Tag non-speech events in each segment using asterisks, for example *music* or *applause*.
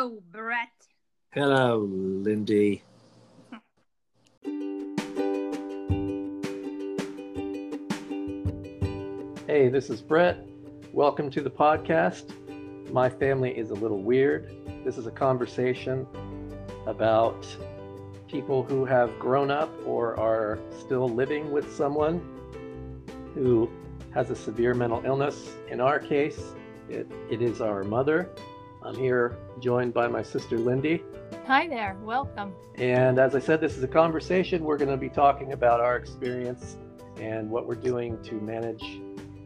Hello, Brett. Hello, Lindy. Hey, this is Brett. Welcome to the podcast. My family is a little weird. This is a conversation about people who have grown up or are still living with someone who has a severe mental illness. In our case, it, it is our mother. I'm here joined by my sister Lindy. Hi there. Welcome. And as I said, this is a conversation. We're going to be talking about our experience and what we're doing to manage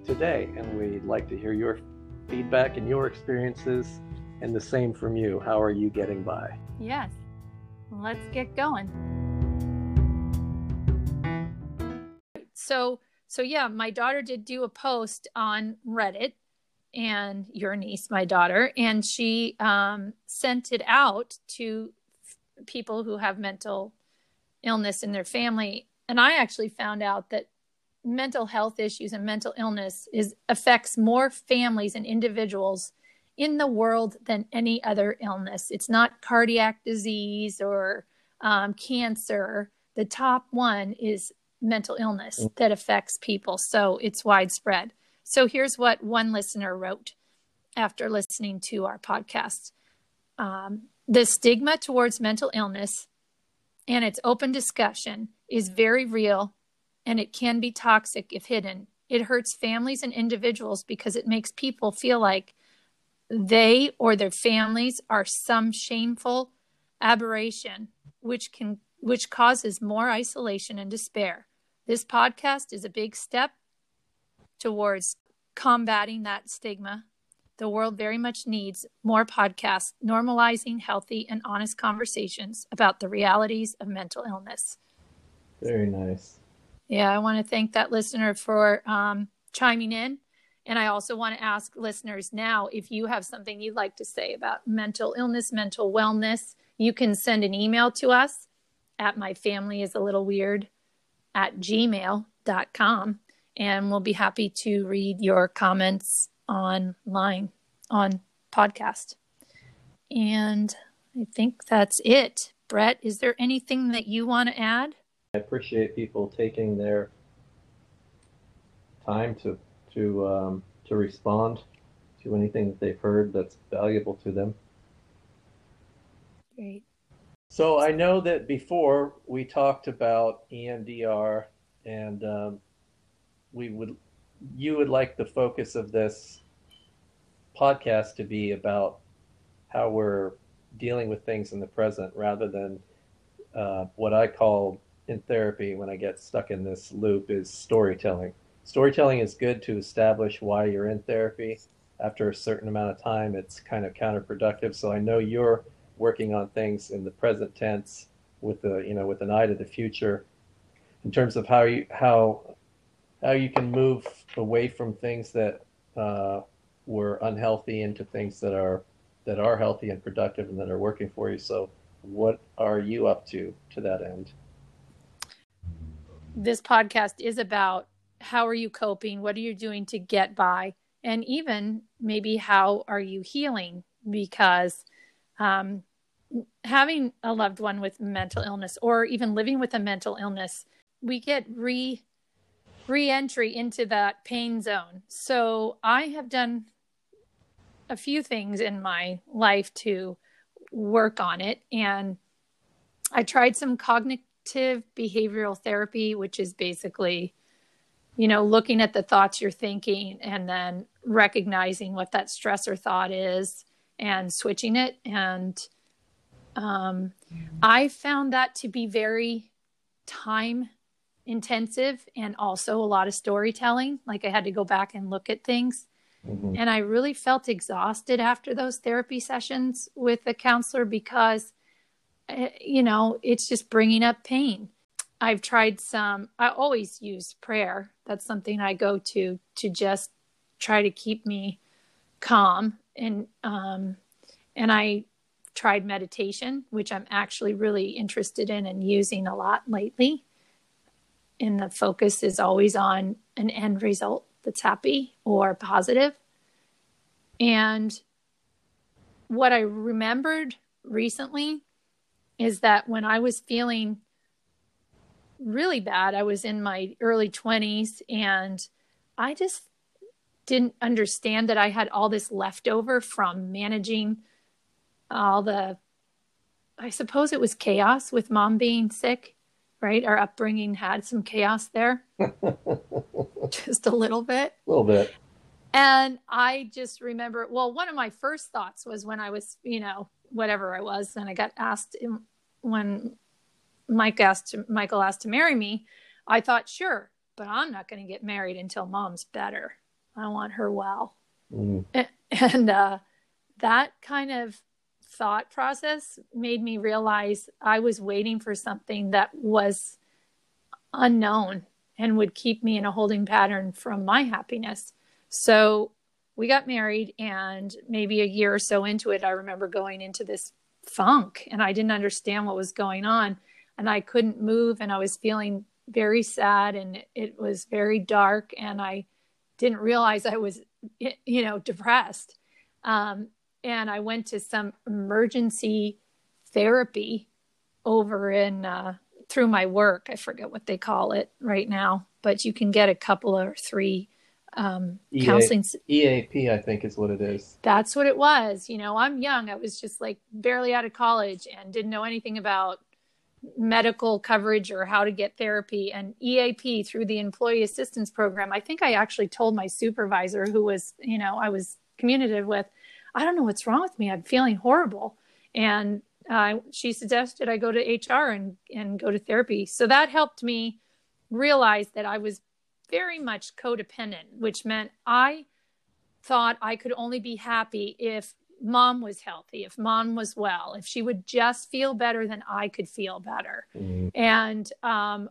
today. And we'd like to hear your feedback and your experiences, and the same from you. How are you getting by? Yes. Let's get going. So, so yeah, my daughter did do a post on Reddit and your niece, my daughter, and she um, sent it out to f- people who have mental illness in their family. And I actually found out that mental health issues and mental illness is affects more families and individuals in the world than any other illness. It's not cardiac disease or um, cancer. The top one is mental illness mm. that affects people. So it's widespread. So here's what one listener wrote after listening to our podcast um, The stigma towards mental illness and its open discussion is very real and it can be toxic if hidden. It hurts families and individuals because it makes people feel like they or their families are some shameful aberration which can which causes more isolation and despair. This podcast is a big step towards combating that stigma. The world very much needs more podcasts normalizing healthy and honest conversations about the realities of mental illness. Very nice. Yeah, I want to thank that listener for um, chiming in. And I also want to ask listeners now if you have something you'd like to say about mental illness, mental wellness, you can send an email to us at my family is a little weird at gmail.com and we'll be happy to read your comments online on podcast. And I think that's it. Brett, is there anything that you want to add? I appreciate people taking their time to to um, to respond to anything that they've heard that's valuable to them. Great. So I know that before we talked about EMDR, and um, we would you would like the focus of this podcast to be about how we're dealing with things in the present rather than uh, what I call in therapy when I get stuck in this loop is storytelling. Storytelling is good to establish why you're in therapy. After a certain amount of time, it's kind of counterproductive. So I know you're working on things in the present tense with the you know with an eye to the future in terms of how you how how you can move away from things that uh, were unhealthy into things that are that are healthy and productive and that are working for you. So, what are you up to to that end? This podcast is about how are you coping? What are you doing to get by? And even maybe how are you healing? Because um, having a loved one with mental illness or even living with a mental illness, we get re re-entry into that pain zone. So I have done a few things in my life to work on it and I tried some cognitive behavioral therapy which is basically you know looking at the thoughts you're thinking and then recognizing what that stressor thought is and switching it and um, I found that to be very time intensive and also a lot of storytelling. Like I had to go back and look at things. Mm-hmm. And I really felt exhausted after those therapy sessions with the counselor because, eh, you know, it's just bringing up pain. I've tried some, I always use prayer. That's something I go to to just try to keep me calm. And, um, and I tried meditation, which I'm actually really interested in and using a lot lately. And the focus is always on an end result that's happy or positive. And what I remembered recently is that when I was feeling really bad, I was in my early 20s and I just didn't understand that I had all this leftover from managing all the, I suppose it was chaos with mom being sick, right? Our upbringing had some chaos there, *laughs* just a little bit. A little bit. And I just remember, well, one of my first thoughts was when I was, you know, whatever I was, and I got asked when Mike asked Michael asked to marry me, I thought, sure, but I'm not going to get married until mom's better. I want her well. Mm. And, and uh, that kind of thought process made me realize I was waiting for something that was unknown and would keep me in a holding pattern from my happiness. So we got married, and maybe a year or so into it, I remember going into this funk and I didn't understand what was going on. And I couldn't move, and I was feeling very sad, and it was very dark, and I didn't realize I was, you know, depressed. Um, and I went to some emergency therapy over in uh, through my work. I forget what they call it right now, but you can get a couple or three um, EA, counseling. EAP, I think, is what it is. That's what it was. You know, I'm young. I was just like barely out of college and didn't know anything about medical coverage or how to get therapy and EAP through the employee assistance program. I think I actually told my supervisor who was, you know, I was communicative with, I don't know what's wrong with me. I'm feeling horrible. And uh, she suggested I go to HR and, and go to therapy. So that helped me realize that I was very much codependent, which meant I thought I could only be happy if mom was healthy, if mom was well, if she would just feel better, then I could feel better. Mm-hmm. And um,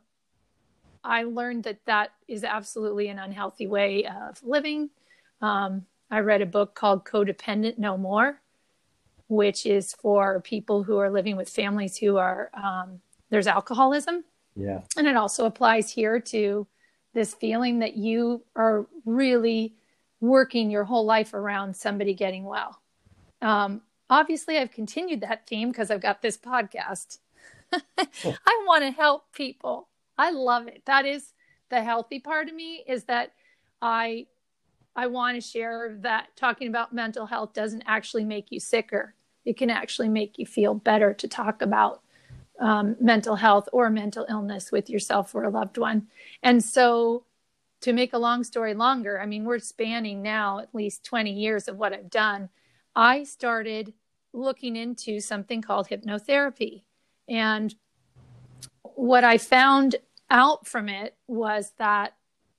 I learned that that is absolutely an unhealthy way of living. Um, I read a book called Codependent No More, which is for people who are living with families who are, um, there's alcoholism. Yeah. And it also applies here to this feeling that you are really working your whole life around somebody getting well. Um, obviously, I've continued that theme because I've got this podcast. *laughs* I want to help people. I love it. That is the healthy part of me is that I I want to share that talking about mental health doesn't actually make you sicker. It can actually make you feel better to talk about um, mental health or mental illness with yourself or a loved one. And so, to make a long story longer, I mean, we're spanning now at least 20 years of what I've done. I started looking into something called hypnotherapy. And what I found out from it was that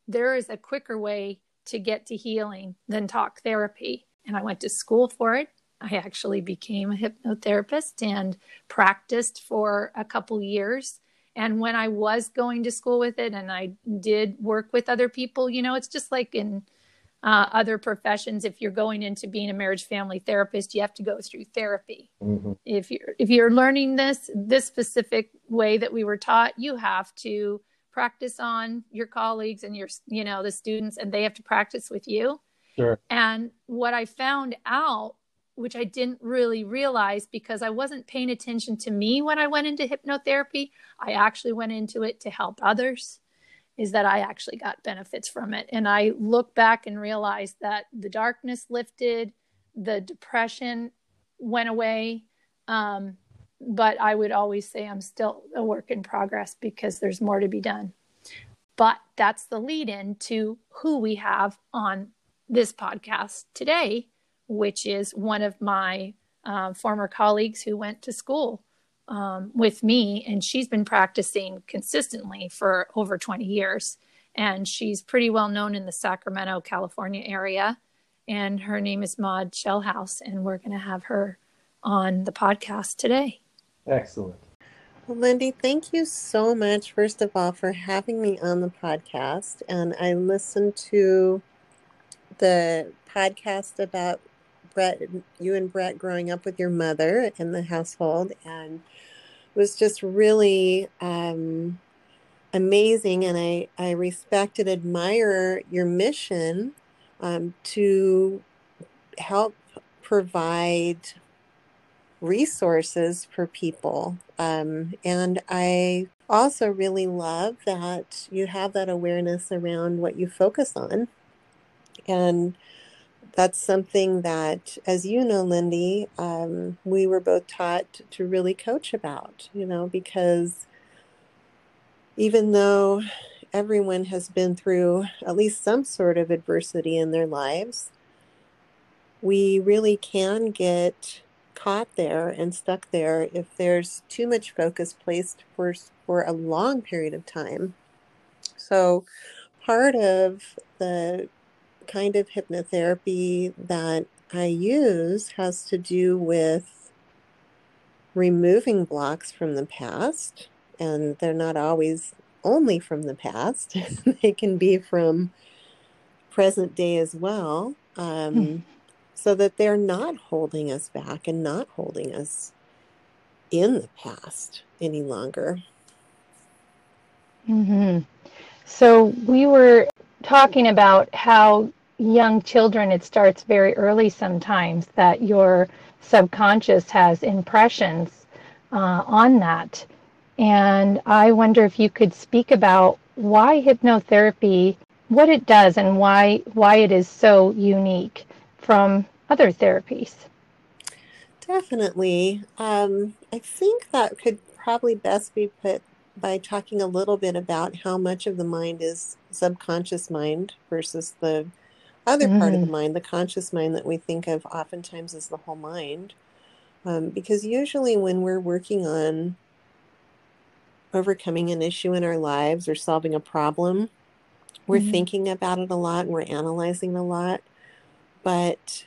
there is a quicker way to get to healing than talk therapy. And I went to school for it. I actually became a hypnotherapist and practiced for a couple years. And when I was going to school with it and I did work with other people, you know, it's just like in uh, other professions. If you're going into being a marriage family therapist, you have to go through therapy. Mm-hmm. If you're if you're learning this this specific way that we were taught, you have to practice on your colleagues and your you know the students, and they have to practice with you. Sure. And what I found out which I didn't really realize because I wasn't paying attention to me when I went into hypnotherapy. I actually went into it to help others, is that I actually got benefits from it. And I look back and realize that the darkness lifted, the depression went away. Um, but I would always say I'm still a work in progress because there's more to be done. But that's the lead in to who we have on this podcast today which is one of my uh, former colleagues who went to school um, with me, and she's been practicing consistently for over 20 years. And she's pretty well known in the Sacramento, California area. And her name is Maud Shellhouse, and we're going to have her on the podcast today. Excellent. Well, Lindy, thank you so much, first of all, for having me on the podcast. And I listened to the podcast about Brett, you and Brett growing up with your mother in the household, and was just really um, amazing. And I, I respect and admire your mission um, to help provide resources for people. Um, and I also really love that you have that awareness around what you focus on. And that's something that, as you know, Lindy, um, we were both taught to really coach about, you know, because even though everyone has been through at least some sort of adversity in their lives, we really can get caught there and stuck there if there's too much focus placed for for a long period of time. So part of the kind of hypnotherapy that I use has to do with removing blocks from the past and they're not always only from the past. *laughs* they can be from present day as well. Um, hmm so that they're not holding us back and not holding us in the past any longer. Mm-hmm. So we were talking about how young children, it starts very early sometimes, that your subconscious has impressions uh, on that. And I wonder if you could speak about why hypnotherapy, what it does, and why why it is so unique from other therapies? Definitely. Um, I think that could probably best be put by talking a little bit about how much of the mind is subconscious mind versus the other mm. part of the mm. mind, the conscious mind that we think of oftentimes as the whole mind. Um, because usually when we're working on overcoming an issue in our lives or solving a problem, we're mm. thinking about it a lot and we're analyzing a lot. But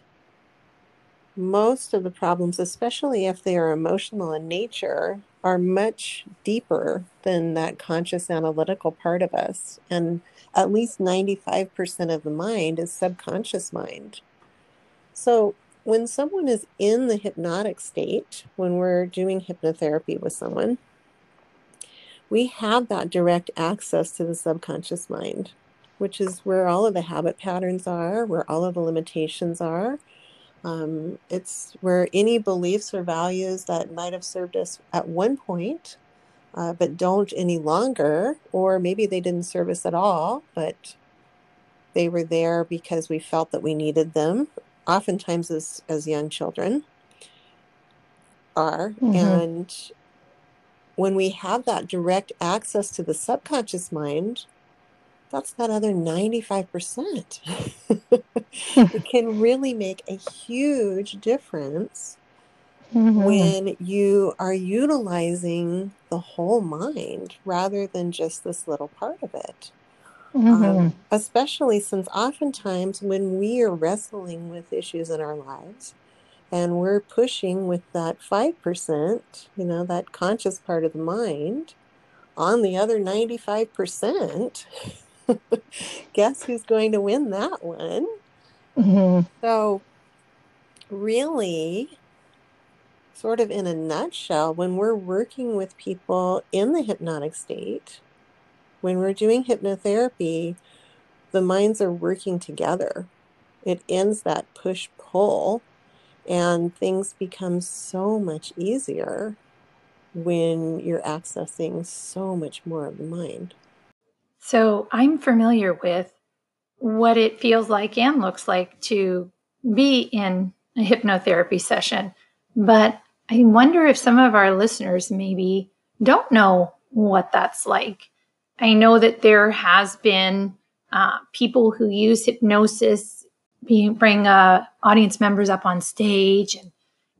most of the problems, especially if they are emotional in nature, are much deeper than that conscious analytical part of us. And at least 95% of the mind is subconscious mind. So when someone is in the hypnotic state, when we're doing hypnotherapy with someone, we have that direct access to the subconscious mind, which is where all of the habit patterns are, where all of the limitations are, um, it's where any beliefs or values that might have served us at one point, uh, but don't any longer, or maybe they didn't serve us at all, but they were there because we felt that we needed them, oftentimes as, as young children are. Mm-hmm. And when we have that direct access to the subconscious mind, that's that other 95%. it *laughs* can really make a huge difference mm-hmm. when you are utilizing the whole mind rather than just this little part of it. Mm-hmm. Um, especially since oftentimes when we are wrestling with issues in our lives and we're pushing with that 5%, you know, that conscious part of the mind on the other 95%, *laughs* *laughs* guess who's going to win that one? Mm-hmm. So, really, sort of in a nutshell, when we're working with people in the hypnotic state, when we're doing hypnotherapy, the minds are working together. It ends that push pull, and things become so much easier when you're accessing so much more of the mind. So I'm familiar with what it feels like and looks like to be in a hypnotherapy session. But I wonder if some of our listeners maybe don't know what that's like. I know that there has been uh, people who use hypnosis, being, bring uh, audience members up on stage and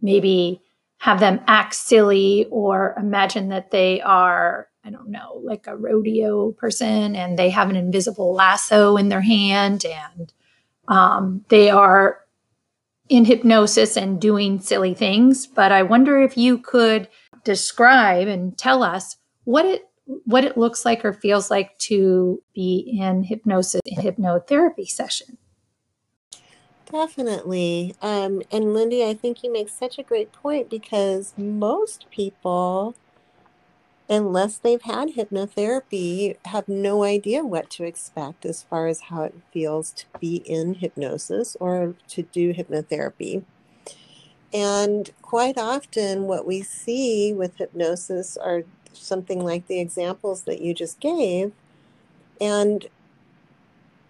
maybe have them act silly or imagine that they are I don't know, like a rodeo person, and they have an invisible lasso in their hand, and um, they are in hypnosis and doing silly things. But I wonder if you could describe and tell us what it what it looks like or feels like to be in hypnosis in hypnotherapy session. Definitely. Um, and Lindy, I think you make such a great point because most people unless they've had hypnotherapy, have no idea what to expect as far as how it feels to be in hypnosis or to do hypnotherapy. And quite often, what we see with hypnosis are something like the examples that you just gave. And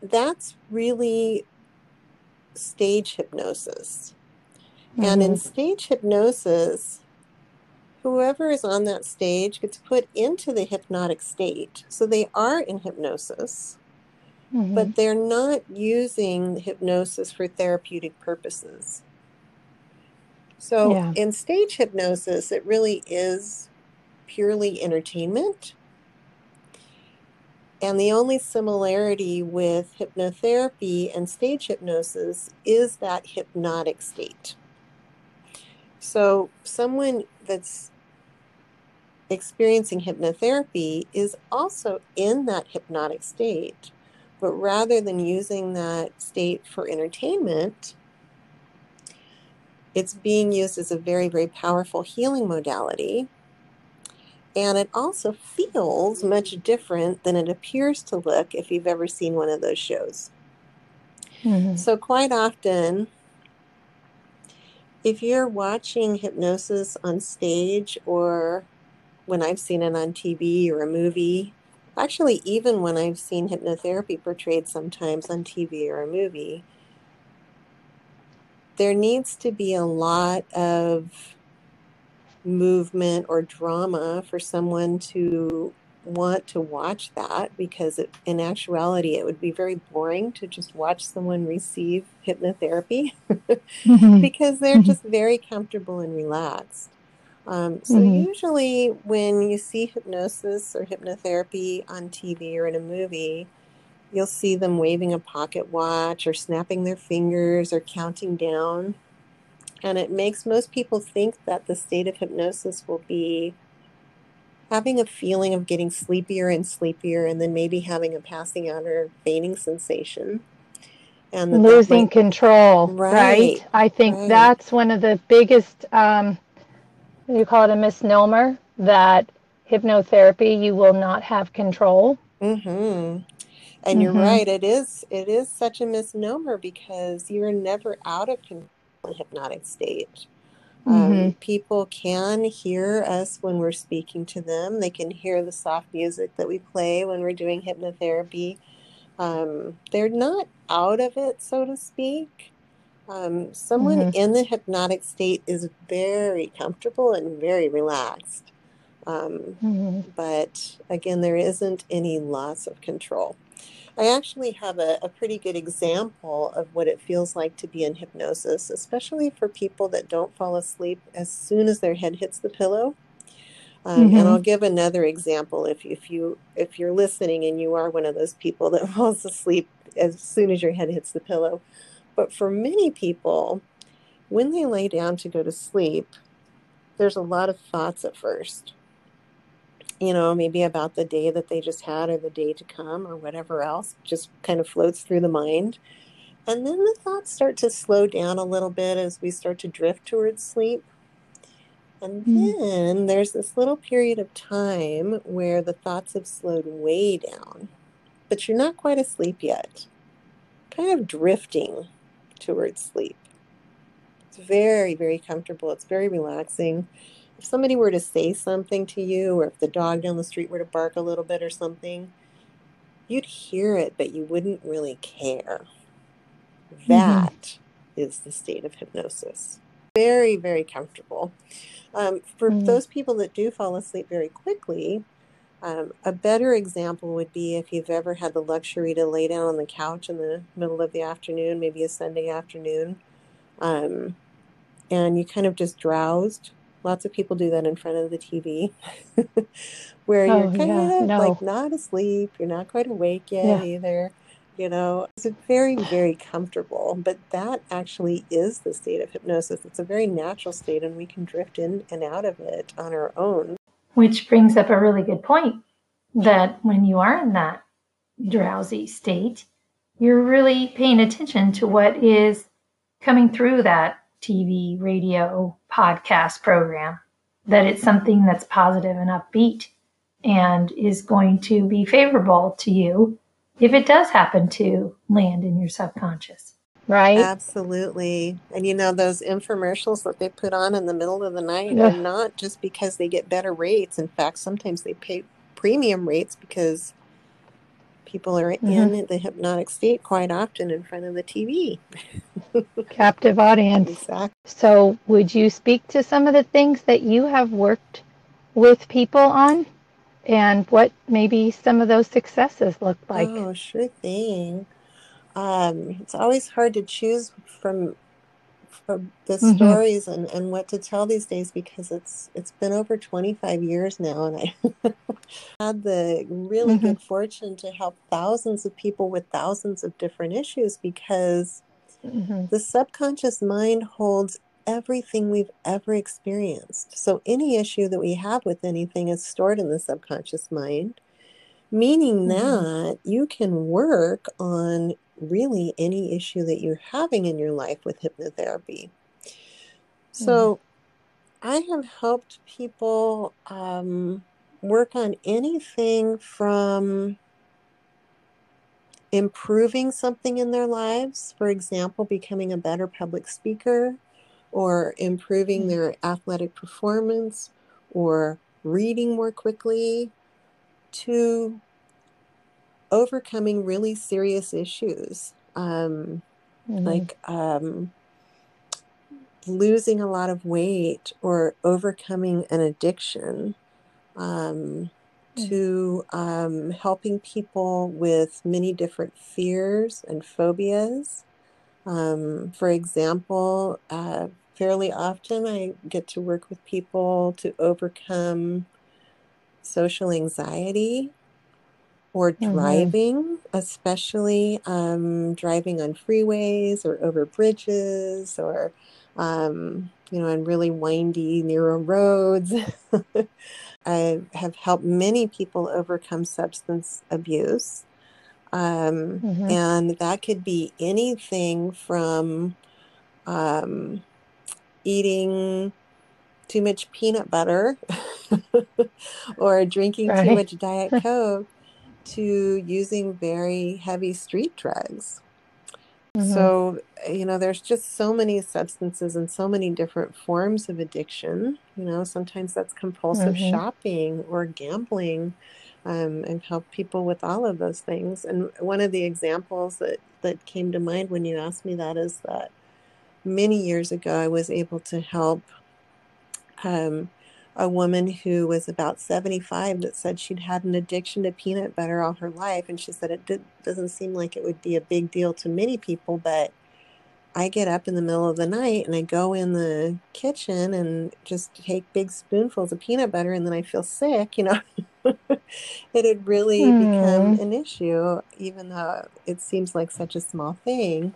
that's really stage hypnosis. Mm-hmm. And in mm-hmm. stage hypnosis, whoever is on that stage gets put into the hypnotic state. So they are in hypnosis, mm-hmm. but they're not using hypnosis for therapeutic purposes. So yeah. in stage hypnosis, it really is purely entertainment. And the only similarity with hypnotherapy and stage hypnosis is that hypnotic state. So, someone that's experiencing hypnotherapy is also in that hypnotic state, but rather than using that state for entertainment, it's being used as a very, very powerful healing modality. And it also feels much different than it appears to look if you've ever seen one of those shows. Mm-hmm. So, quite often, if you're watching hypnosis on stage or when I've seen it on TV or a movie, actually, even when I've seen hypnotherapy portrayed sometimes on TV or a movie, there needs to be a lot of movement or drama for someone to want to watch that because it, in actuality it would be very boring to just watch someone receive hypnotherapy mm-hmm. *laughs* because they're mm-hmm. just very comfortable and relaxed um, so mm-hmm. usually when you see hypnosis or hypnotherapy on tv or in a movie you'll see them waving a pocket watch or snapping their fingers or counting down and it makes most people think that the state of hypnosis will be having a feeling of getting sleepier and sleepier, and then maybe having a passing out or fainting sensation. And losing might... control, right. right. I think right. that's one of the biggest, um, you call it a misnomer, that hypnotherapy, you will not have control. Mm-hmm. And you're mm-hmm. right. It is. It is such a misnomer because you're never out of control in hypnotic state. Um, mm-hmm. people can hear us when we're speaking to them. They can hear the soft music that we play when we're doing hypnotherapy. Um, they're not out of it, so to speak. Um, someone mm-hmm. in the hypnotic state is very comfortable and very relaxed. Um, mm-hmm. But again, there isn't any loss of control. I actually have a, a, pretty good example of what it feels like to be in hypnosis, especially for people that don't fall asleep as soon as their head hits the pillow. Um, mm-hmm. And I'll give another example if, if you if you're listening and you are one of those people that *laughs* falls asleep as soon as your head hits the pillow. But for many people, when they lay down to go to sleep, there's a lot of thoughts at first you know, maybe about the day that they just had or the day to come or whatever else, just kind of floats through the mind. And then the thoughts start to slow down a little bit as we start to drift towards sleep. And mm. then there's this little period of time where the thoughts have slowed way down, but you're not quite asleep yet, kind of drifting towards sleep. It's very, very comfortable. It's very relaxing if somebody were to say something to you, or if the dog down the street were to bark a little bit or something, you'd hear it, but you wouldn't really care. Mm-hmm. That is the state of hypnosis. Very, very comfortable. Um, for mm-hmm. those people that do fall asleep very quickly, um, a better example would be if you've ever had the luxury to lay down on the couch in the middle of the afternoon, maybe a Sunday afternoon, um, and you kind of just drowsed Lots of people do that in front of the TV, *laughs* where oh, you're kind yeah, of no. like not asleep, you're not quite awake yet yeah. either. You know, it's very, very comfortable. But that actually is the state of hypnosis. It's a very natural state, and we can drift in and out of it on our own. Which brings up a really good point that when you are in that drowsy state, you're really paying attention to what is coming through that TV, radio, podcast program, that it's something that's positive and upbeat and is going to be favorable to you if it does happen to land in your subconscious. right? Absolutely. And you know, those infomercials that they put on in the middle of the night Yeah. are not just because they get better rates. In fact, sometimes they pay premium rates because people are Mhm. in the hypnotic state quite often in front of the TV. *laughs* Captive audience. Exactly. So, would you speak to some of the things that you have worked with people on and what maybe some of those successes look like? Oh, sure thing. Um, it's always hard to choose from the Mhm. stories and, and what to tell these days because it's it's been over 25 years now and I *laughs* had the really Mhm. good fortune to help thousands of people with thousands of different issues because Mhm. the subconscious mind holds everything we've ever experienced. So any issue that we have with anything is stored in the subconscious mind, meaning Mhm. that you can work on really any issue that you're having in your life with hypnotherapy. So I have helped people um, work on anything from improving something in their lives, for example, becoming a better public speaker, or improving Mm. their athletic performance, or reading more quickly, to overcoming really serious issues. Um, Mhm. like um, losing a lot of weight or overcoming an addiction um, Mm. to um, helping people with many different fears and phobias. Um, for example, uh, fairly often I get to work with people to overcome social anxiety or Mhm. driving, especially um, driving on freeways or over bridges or, um, you know, on really windy, narrow roads. *laughs* I have helped many people overcome substance abuse. Um, Mhm. and that could be anything from um, eating too much peanut butter *laughs* or drinking too much Diet *laughs* Coke to using very heavy street drugs. Mhm. So, you know, there's just so many substances and so many different forms of addiction. You know, sometimes that's compulsive Mhm. shopping or gambling. Um, I've helped people with all of those things. And one of the examples that, that came to mind when you asked me that is that many years ago, I was able to help um, a woman who was about 75 that said she'd had an addiction to peanut butter all her life. And she said it did, doesn't seem like it would be a big deal to many people, but I get up in the middle of the night and I go in the kitchen and just take big spoonfuls of peanut butter and then I feel sick, you know. *laughs* it had really become Mm. an issue, even though it seems like such a small thing.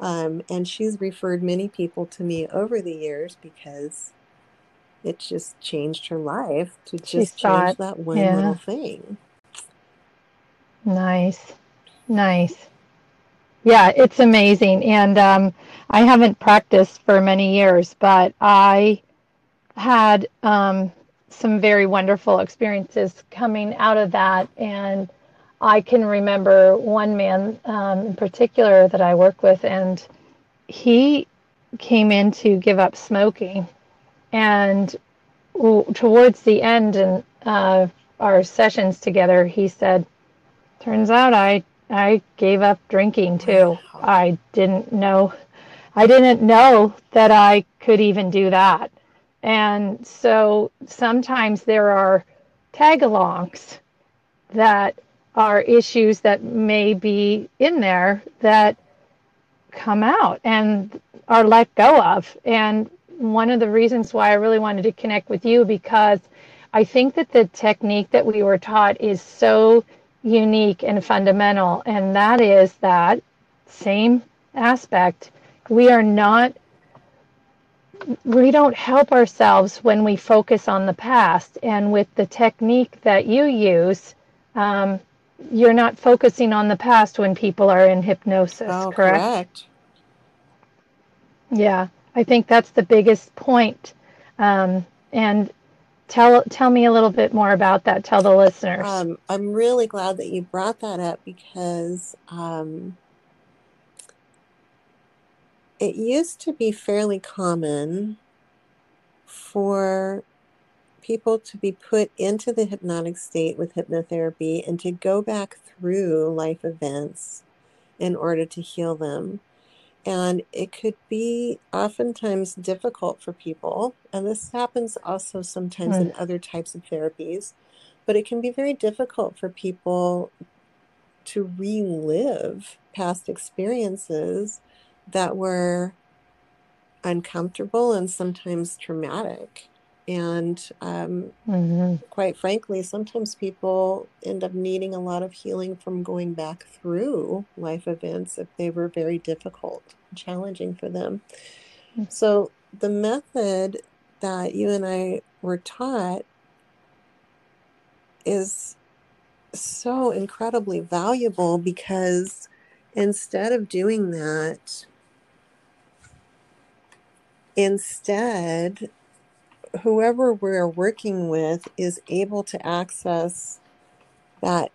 Um, and she's referred many people to me over the years because it just changed her life to She just saw change that one Yeah. little thing. Nice. Nice. Yeah, it's amazing. And um, I haven't practiced for many years, but I had um, some very wonderful experiences coming out of that. And I can remember one man um, in particular that I work with, and he came in to give up smoking. And towards the end in uh, our sessions together, he said, Turns out I I gave up drinking too. I didn't know I didn't know that I could even do that. And so sometimes there are tag-alongs that are issues that may be in there that come out and are let go of. And one of the reasons why I really wanted to connect with you because I think that the technique that we were taught is so unique and fundamental, and that is that same aspect. We are not, we don't help ourselves when we focus on the past. And with the technique that you use, um, you're not focusing on the past when people are in hypnosis, Oh, correct? correct. Yeah, I think that's the biggest point. Um, and tell tell me a little bit more about that. Tell the listeners. Um, I'm really glad that you brought that up because um, it used to be fairly common for people to be put into the hypnotic state with hypnotherapy and to go back through life events in order to heal them. And it could be oftentimes difficult for people. And this happens also sometimes in other types of therapies. But it can be very difficult for people to relive past experiences that were uncomfortable and sometimes traumatic. And um, hmm quite frankly, sometimes people end up needing a lot of healing from going back through life events if they were very difficult, challenging for them. So, the method that you and I were taught is so incredibly valuable because instead of doing that, instead, whoever we're working with is able to access that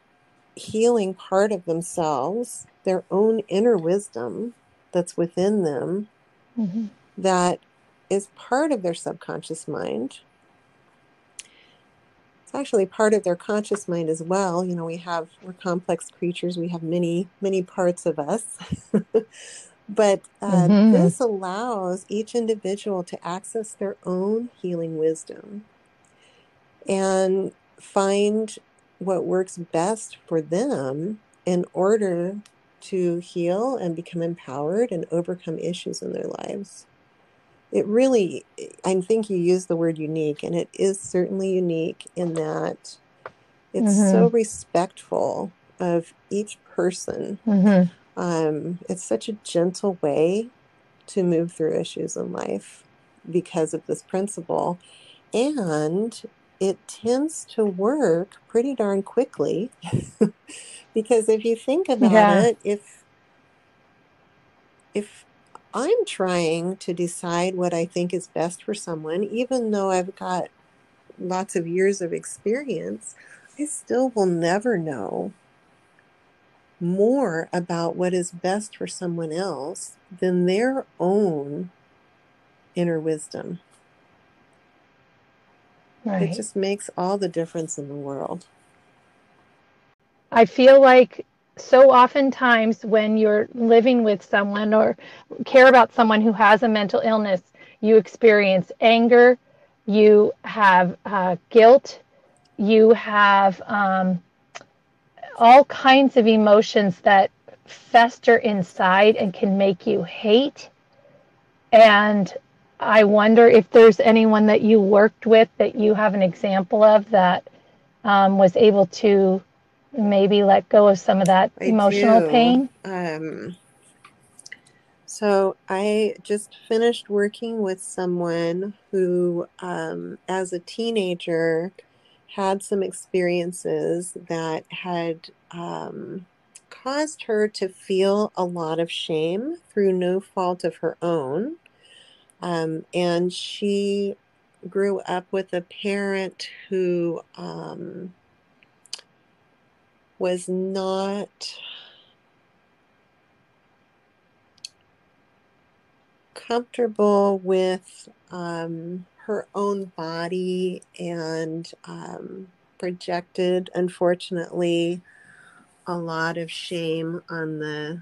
healing part of themselves, their own inner wisdom that's within them, hmm that is part of their subconscious mind. It's actually part of their conscious mind as well. You know, we have, we're complex creatures, we have many, many parts of us. *laughs* but uh, hmm this allows each individual to access their own healing wisdom and find what works best for them in order to heal and become empowered and overcome issues in their lives. It really, I think you used the word unique, and it is certainly unique in that it's hmm so respectful of each person. hmm Um, it's such a gentle way to move through issues in life because of this principle. And it tends to work pretty darn quickly *laughs* because if you think about Yeah. it, if if I'm trying to decide what I think is best for someone, even though I've got lots of years of experience, I still will never know more about what is best for someone else than their own inner wisdom. It just makes all the difference in the world. I feel like so oftentimes when you're living with someone or care about someone who has a mental illness, you experience anger, you have uh, guilt, you have um, all kinds of emotions that fester inside and can make you hate. And I wonder if there's anyone that you worked with that you have an example of that um, was able to maybe let go of some of that I emotional do. pain. Um, so I just finished working with someone who, um, as a teenager, had some experiences that had um, caused her to feel a lot of shame through no fault of her own. Um, and she grew up with a parent who um, was not comfortable with um, her own body and um, projected, unfortunately, a lot of shame on the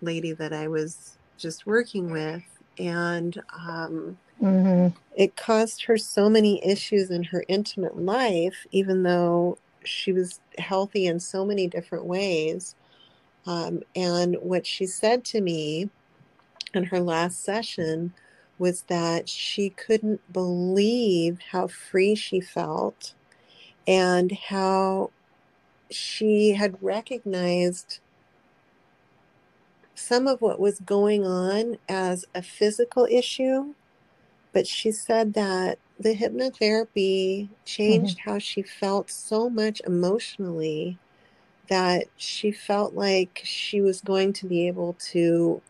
lady that I was just working with. And um, hmm it caused her so many issues in her intimate life, even though she was healthy in so many different ways. Um, and what she said to me in her last session was that she couldn't believe how free she felt and how she had recognized some of what was going on as a physical issue. But she said that the hypnotherapy hmm changed how she felt so much emotionally that she felt like she was going to be able to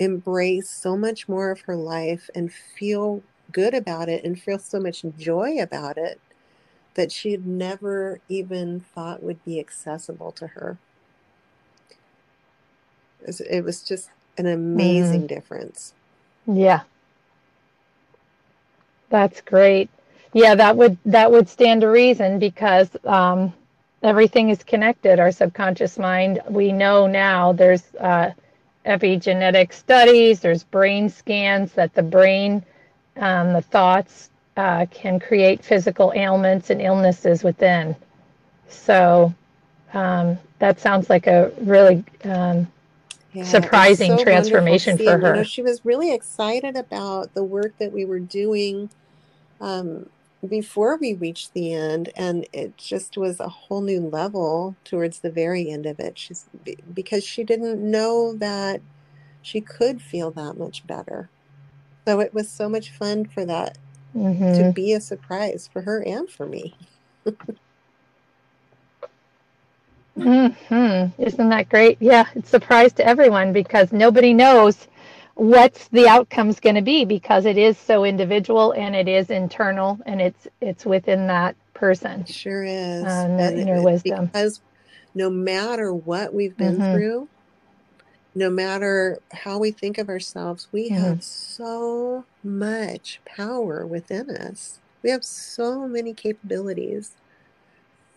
embrace so much more of her life and feel good about it and feel so much joy about it that she had never even thought would be accessible to her. It was, it was just an hmm amazing difference. Yeah. That's great. Yeah, that would that would stand to reason because um, everything is connected. Our subconscious mind. We know now. There's uh, epigenetic studies. There's brain scans that the brain, um, the thoughts uh, can create physical ailments and illnesses within. So um, that sounds like a really um, yeah, surprising so transformation for her. You know, she was really excited about the work that we were doing um, before we reached the end, and it just was a whole new level towards the very end of it. She's because she didn't know that she could feel that much better. So it was so much fun for that mm-hmm. to be a surprise for her and for me. mm-hmm. Isn't that great? Yeah, it's a surprise to everyone because nobody knows what's the outcome's going to be because it is so individual and it is internal and it's it's within that person. It sure is. Um, that inner it, wisdom. Because no matter what we've been mm-hmm. through, no matter how we think of ourselves, we mm-hmm. have so much power within us. We have so many capabilities,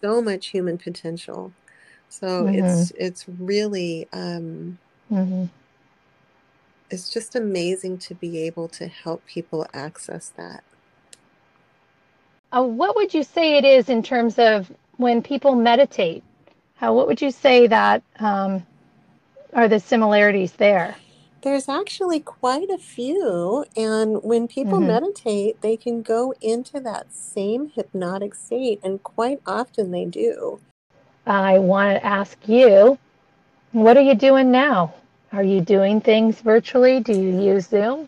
so much human potential. So mm-hmm. it's it's really um, mm-hmm it's just amazing to be able to help people access that. Uh, what would you say it is in terms of when people meditate? How what would you say that um, are the similarities there? There's actually quite a few, and when people mm-hmm. meditate, they can go into that same hypnotic state, and quite often they do. I want to ask you, what are you doing now? Are you doing things virtually? Do you use Zoom?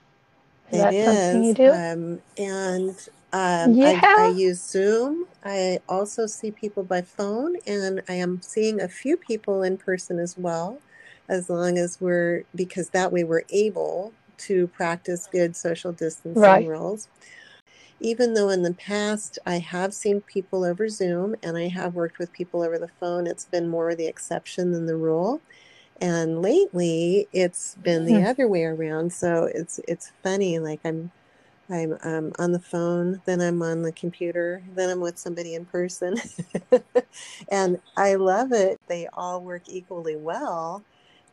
Is it that is. something you do? Um, and um, yeah. I, I, use Zoom. I also see people by phone, and I am seeing a few people in person as well, as long as we're, because that way we're able to practice good social distancing right. rules. Even though in the past I have seen people over Zoom and I have worked with people over the phone, it's been more the exception than the rule and lately it's been the hmm. other way around so it's it's funny like i'm i'm um, on the phone then i'm on the computer then i'm with somebody in person *laughs* and i love it they all work equally well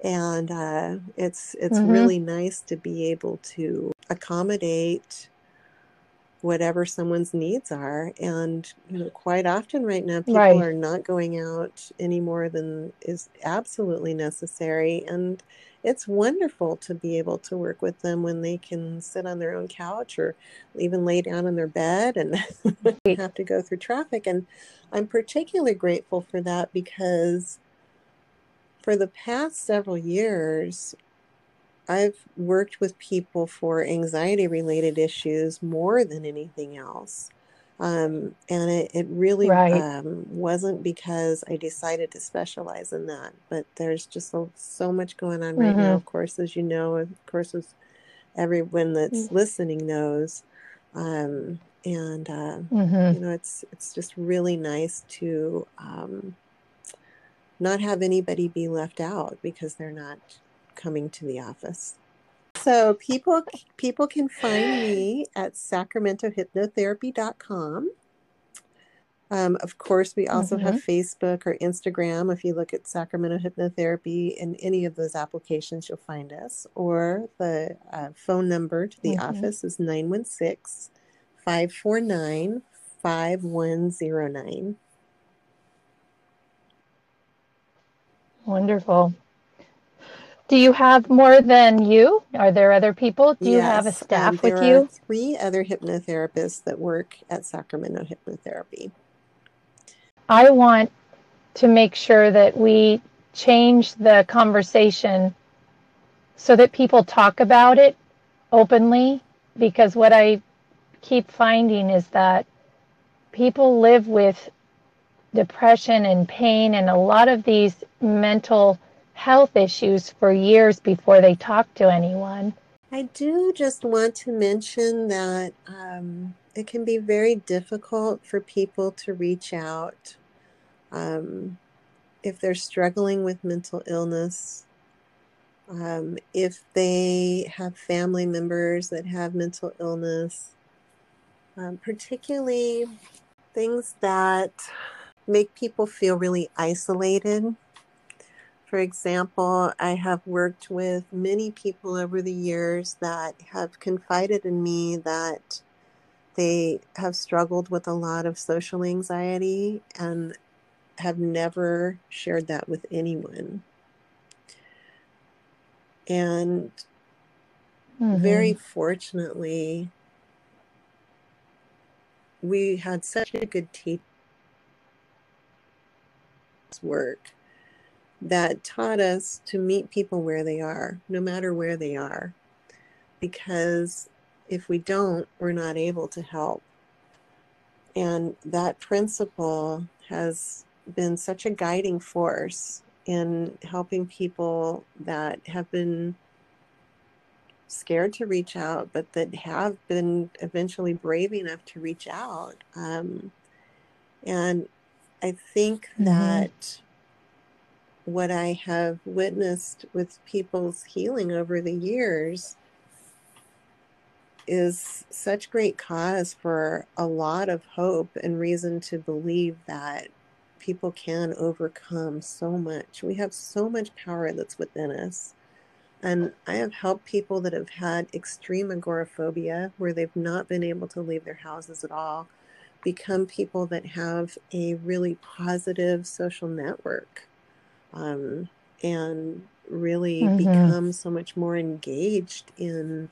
and uh, it's it's mm-hmm. really nice to be able to accommodate whatever someone's needs are. And you know, quite often right now, people right. are not going out any more than is absolutely necessary. And it's wonderful to be able to work with them when they can sit on their own couch or even lay down in their bed and *laughs* have to go through traffic. And I'm particularly grateful for that because for the past several years, I've worked with people for anxiety related issues more than anything else. Um, and it, it really right. um, wasn't because I decided to specialize in that, but there's just so, so much going on right mm-hmm. now, of course, as you know, of course, as everyone that's mm-hmm. listening knows. Um, and, uh, mm-hmm. you know, it's, it's just really nice to um, not have anybody be left out because they're not coming to the office. So people people can find me at sacramentohypnotherapy.com. Um, of course, we also mm-hmm. have Facebook or Instagram. If you look at Sacramento Hypnotherapy in any of those applications, you'll find us. Or the uh, phone number to the mm-hmm. office is 916 549 5109. Wonderful. Do you have more than you? Are there other people? Do you have a staff um, with you? three other hypnotherapists that work at Sacramento Hypnotherapy. I want to make sure that we change the conversation so that people talk about it openly because what I keep finding is that people live with depression and pain and a lot of these mental health issues for years before they talk to anyone. I do just want to mention that um, it can be very difficult for people to reach out um, if they're struggling with mental illness. um, if they have family members that have mental illness, um, particularly things that make people feel really isolated. For example, I have worked with many people over the years that have confided in me that they have struggled with a lot of social anxiety and have never shared that with anyone. And mm-hmm. very fortunately, we had such a good teacher work that taught us to meet people where they are, no matter where they are. Because if we don't, we're not able to help. And that principle has been such a guiding force in helping people that have been scared to reach out, but that have been eventually brave enough to reach out. Um, and I think mm-hmm. that what I have witnessed with people's healing over the years is such great cause for a lot of hope and reason to believe that people can overcome so much. We have so much power that's within us. And I have helped people that have had extreme agoraphobia, where they've not been able to leave their houses at all, become people that have a really positive social network um, and really mm-hmm. become so much more engaged in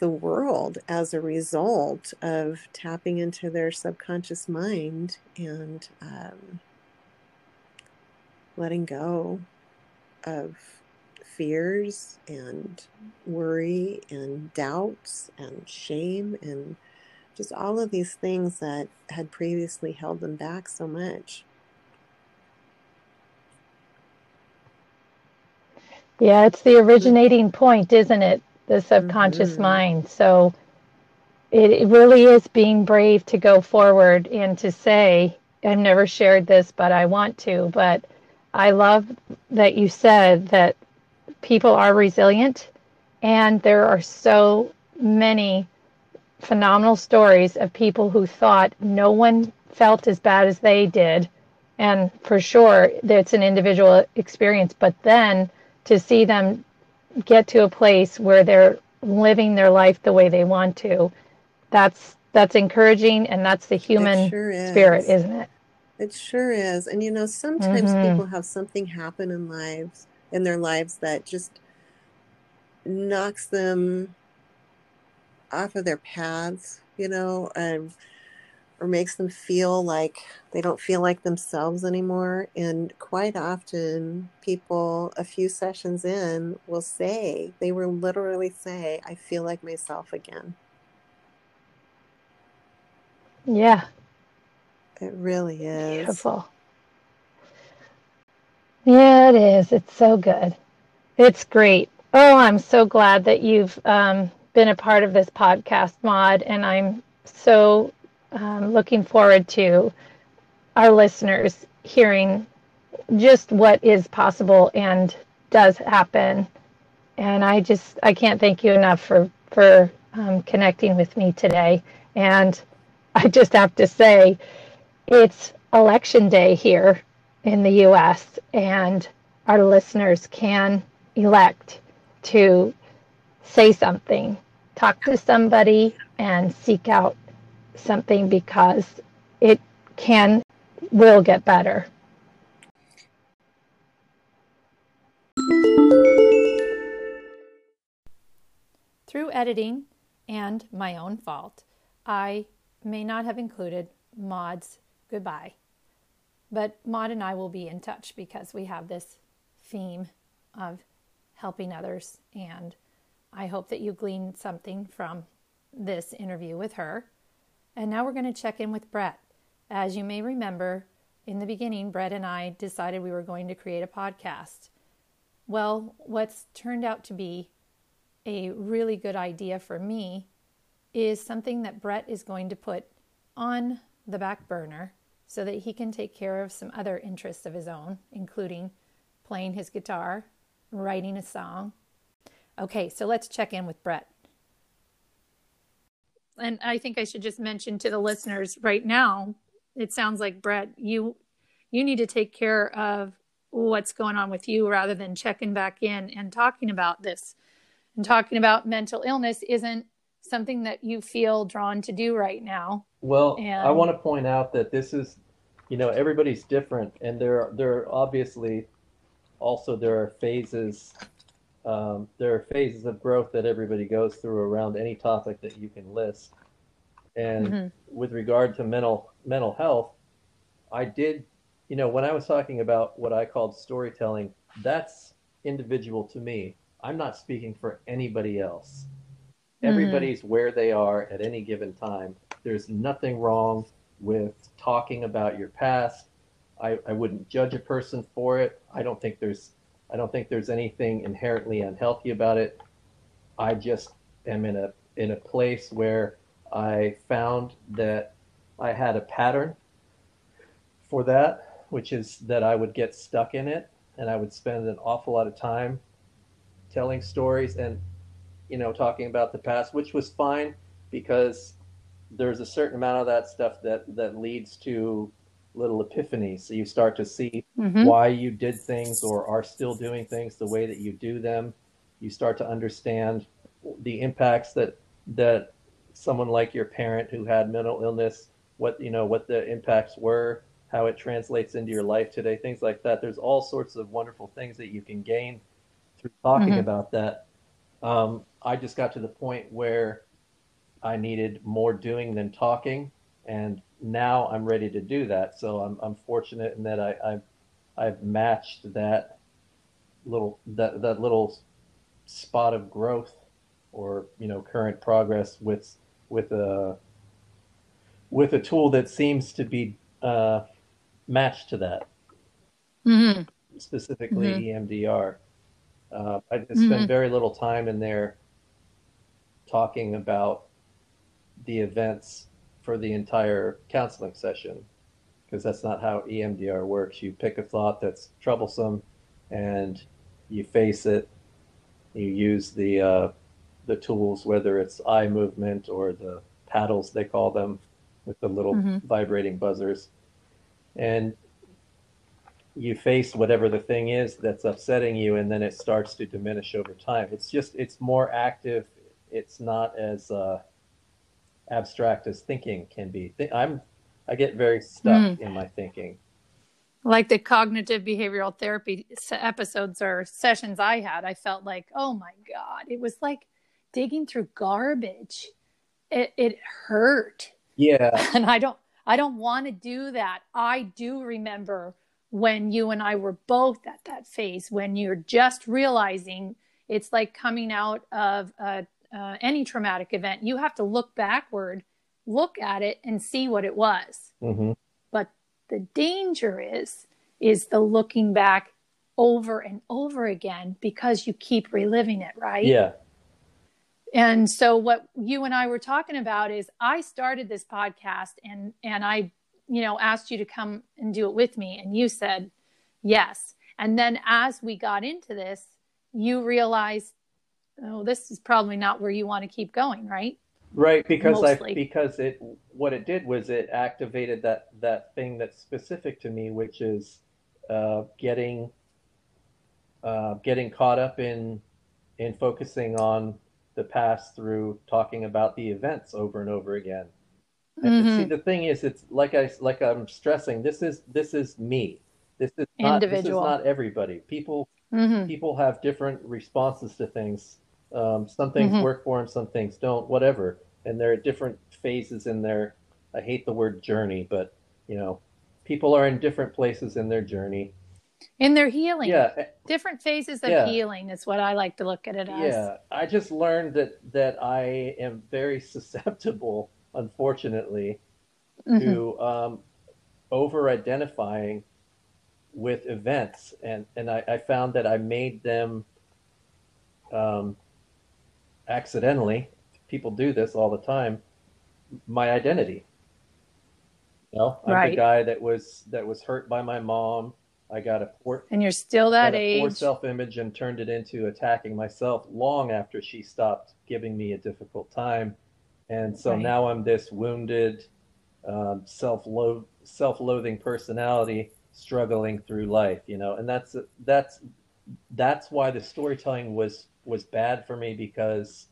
the world as a result of tapping into their subconscious mind and um, letting go of fears and worry and doubts and shame and just all of these things that had previously held them back so much. Yeah, it's the originating point, isn't it? The subconscious mm-hmm. mind. So it, it really is being brave to go forward and to say, I've never shared this, but I want to. But I love that you said that people are resilient and there are so many phenomenal stories of people who thought no one felt as bad as they did. And for sure, it's an individual experience. But then to see them get to a place where they're living their life the way they want to, that's that's encouraging, and that's the human sure is. spirit, isn't it? It sure is. And you know, sometimes mm-hmm. people have something happen in lives in their lives that just knocks them off of their paths, you know, and or makes them feel like they don't feel like themselves anymore. And quite often, people a few sessions in will say, they will literally say, I feel like myself again. Yeah. It really is. Beautiful. Yeah, it is. It's so good. It's great. Oh, I'm so glad that you've um, been a part of this podcast, Maud, and I'm so um, looking forward to our listeners hearing just what is possible and does happen. And I just I can't thank you enough for for um, connecting with me today. And I just have to say, it's election day here in the U.S. and our listeners can elect to say something, talk to somebody, and seek out something because it can, will get better. Through editing and my own fault, I may not have included Maud's goodbye. But Maud and I will be in touch because we have this theme of helping others. And I hope that you gleaned something from this interview with her. And now we're going to check in with Brett. As you may remember, in the beginning, Brett and I decided we were going to create a podcast. Well, what's turned out to be a really good idea for me is something that Brett is going to put on the back burner so that he can take care of some other interests of his own, including playing his guitar writing a song. Okay, so let's check in with Brett. And I think I should just mention to the listeners right now, it sounds like Brett, you you need to take care of what's going on with you rather than checking back in and talking about this. And talking about mental illness isn't something that you feel drawn to do right now. Well, And- I want to point out that this is, you know, everybody's different, and there there are obviously also there are phases. Um, there are phases of growth that everybody goes through around any topic that you can list. And Mhm. with regard to mental mental health, I did, you know, when I was talking about what I called storytelling, that's individual to me. I'm not speaking for anybody else. Mhm. Everybody's where they are at any given time. There's nothing wrong with talking about your past. I, I wouldn't judge a person for it. I don't think there's I don't think there's anything inherently unhealthy about it. I just am in a in a place where I found that I had a pattern for that, which is that I would get stuck in it and I would spend an awful lot of time telling stories and you know talking about the past, which was fine because there's a certain amount of that stuff that that leads to little epiphanies. So you start to see Mhm. why you did things or are still doing things the way that you do them. You start to understand the impacts that that someone like your parent who had mental illness, what you know, what the impacts were, how it translates into your life today, things like that. There's all sorts of wonderful things that you can gain through talking Mhm. about that. Um, I just got to the point where I needed more doing than talking, and now I'm ready to do that. So I'm I'm fortunate in that I, I've I've matched that little that that little spot of growth or you know current progress with with a with a tool that seems to be uh, matched to that Mhm. specifically Mhm. EMDR. Uh, I just spent Mhm. very little time in there talking about the events for the entire counseling session because that's not how EMDR works. You pick a thought that's troublesome and you face it. You use the uh, the tools, whether it's eye movement or the paddles they call them, with the little Mhm. vibrating buzzers, and you face whatever the thing is that's upsetting you and then it starts to diminish over time it's just it's more active it's not as uh, abstract as thinking can be i'm i get very stuck hmm. in my thinking Like the cognitive behavioral therapy episodes or sessions I had, I felt like, oh my God, it was like digging through garbage. It, it hurt. yeah *laughs* and I don't I don't want to do that. I do remember when you and I were both at that phase when you're just realizing it's like coming out of a, uh, any traumatic event. You have to look backward, look at it, and see what it was. hmm But the danger is is the looking back over and over again because you keep reliving it, right? yeah And so what you and I were talking about is I started this podcast and and I you know asked you to come and do it with me and you said yes. And then as we got into this, you realized oh this is probably not where you want to keep going, right? right because Mostly. i because it what it did was it activated that that thing that's specific to me which is uh, getting uh, getting caught up in in focusing on the past through talking about the events over and over again And Mhm. see the thing is it's like i like i'm stressing this is this is me this is not Individual. this is not everybody people Mhm. people have different responses to things. Um, some things Mhm. work for them, some things don't, whatever. And there are different phases in their, I hate the word journey, but you know, people are in different places in their journey. In their healing. Yeah, eh, Different phases of Yeah. healing is what I like to look at it as. yeah. I just learned that that I am very *laughs* susceptible, unfortunately, Mhm. to um, over identifying with events and and I, I found that I made them um, accidentally people do this all the time my identity you know I'm the guy that was that was hurt by my mom I got a poor and you're still that got a poor self-image and turned it into attacking myself long after she stopped giving me a difficult time, and so Right. now I'm this wounded, um, self-loath self-loathing personality struggling through life. You know, and that's that's that's why the storytelling was was bad for me because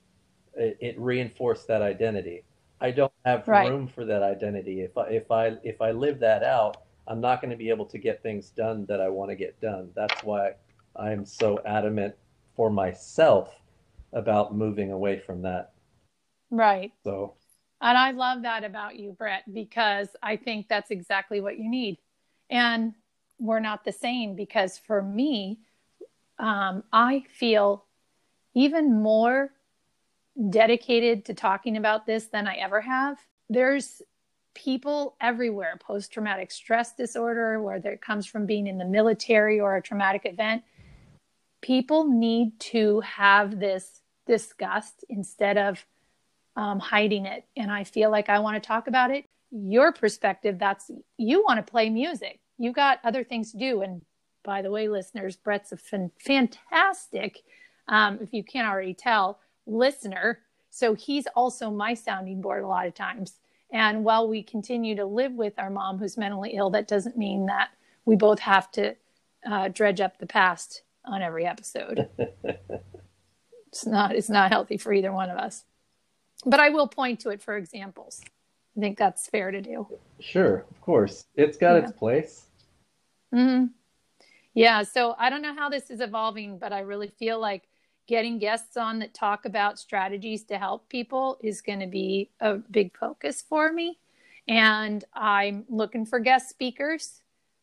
it, it reinforced that identity. I don't have Right. room for that identity. If I if I if I live that out, I'm not going to be able to get things done that I want to get done. That's why I'm so adamant for myself about moving away from that. Right. So And I love that about you, Brett, because I think that's exactly what you need. And we're not the same because for me, um, I feel even more dedicated to talking about this than I ever have. There's people everywhere post traumatic stress disorder, whether it comes from being in the military or a traumatic event. People need to have this discussed instead of um, hiding it. And I feel like I want to talk about it. Your perspective, that's you want to play music. You got other things to do. And by the way, listeners, Brett's a fan- fantastic, um, if you can't already tell, listener. So he's also my sounding board a lot of times. And while we continue to live with our mom who's mentally ill, that doesn't mean that we both have to uh, dredge up the past on every episode. *laughs* it's not it's not healthy for either one of us. But I will point to it for examples. I think that's fair to do. sure, of course, it's got Yeah. its place. hmm Yeah. So I don't know how this is evolving, but I really feel like getting guests on that talk about strategies to help people is going to be a big focus for me. And I'm looking for guest speakers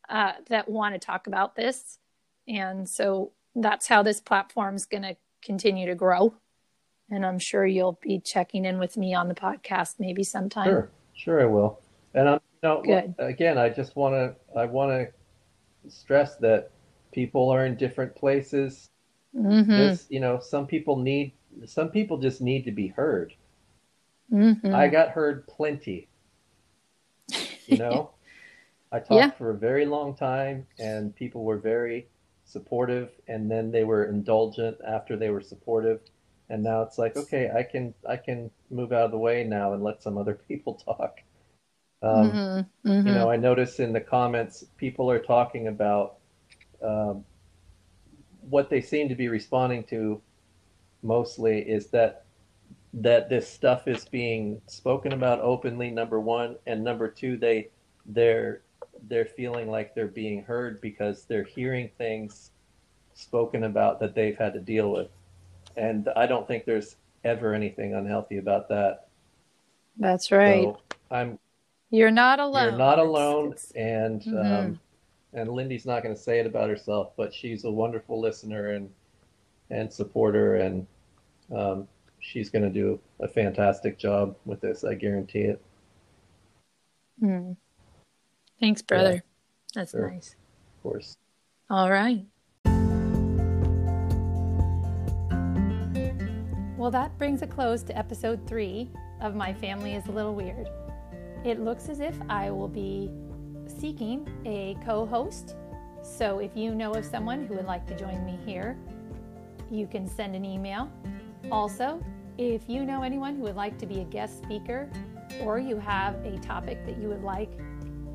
uh, that want to talk about this. And so that's how this platform is going to continue to grow. And I'm sure you'll be checking in with me on the podcast maybe sometime. Sure, sure, I will. And I'm, you know, Good. again, I just want to, I want to stress that people are in different places. Hmm This, you know, some people need, some people just need to be heard. hmm I got heard plenty. You know, *laughs* I talked Yeah. for a very long time, and people were very supportive, and then they were indulgent after they were supportive, and now it's like, okay, I can I can move out of the way now and let some other *laughs* people talk. Um, hmm you know, I notice in the comments people are talking about um, what they seem to be responding to mostly is that that this stuff is being spoken about openly number one and number two they they're they're feeling like they're being heard because they're hearing things spoken about that they've had to deal with and i don't think there's ever anything unhealthy about that That's right. so i'm You're not alone. you're not alone, it's- and Mhm. um, and Lindy's not going to say it about herself, but she's a wonderful listener and and supporter, and um, she's going to do a fantastic job with this. I guarantee it. Hmm. Thanks, brother. That's Sure. nice. Of course. All right. Well, that brings a close to episode three of My Family is a Little Weird. It looks as if I will be seeking a co host. So if you know of someone who would like to join me here, you can send an email. Also, if you know anyone who would like to be a guest speaker or you have a topic that you would like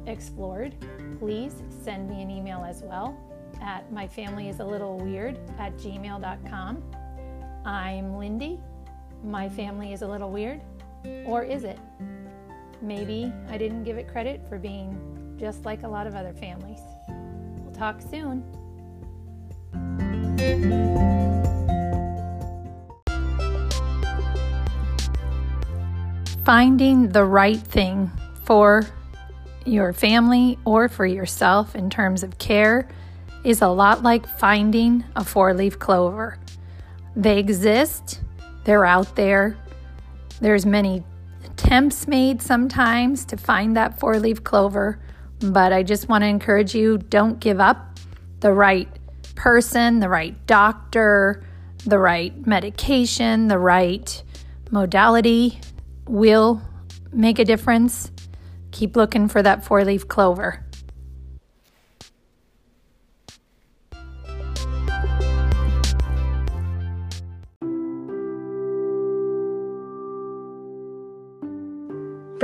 explored, please send me an email as well at myfamilyisalittle.weird at gmail.com. I'm Lindy. My family is a little weird. Or is it? Maybe I didn't give it credit for being just like a lot of other families. We'll talk soon. Finding the right thing for your family or for yourself in terms of care is a lot like finding a four leaf clover. They exist, they're out there. There's many attempts made sometimes to find that four leaf clover, but I just want to encourage you don't give up. The right person, the right doctor, the right medication, the right modality will make a difference. Keep looking for that four leaf clover.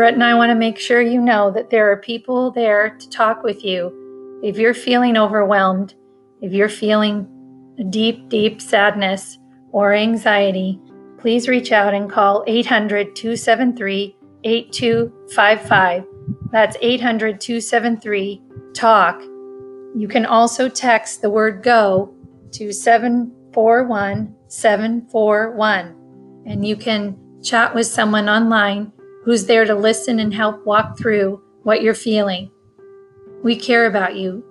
Brett and I want to make sure you know that there are people there to talk with you. If you're feeling overwhelmed, if you're feeling deep, deep sadness or anxiety, please reach out and call 800 273 8255. That's 800 273 TALK. You can also text the word GO to 741 741 and you can chat with someone online who's there to listen and help walk through what you're feeling. We care about you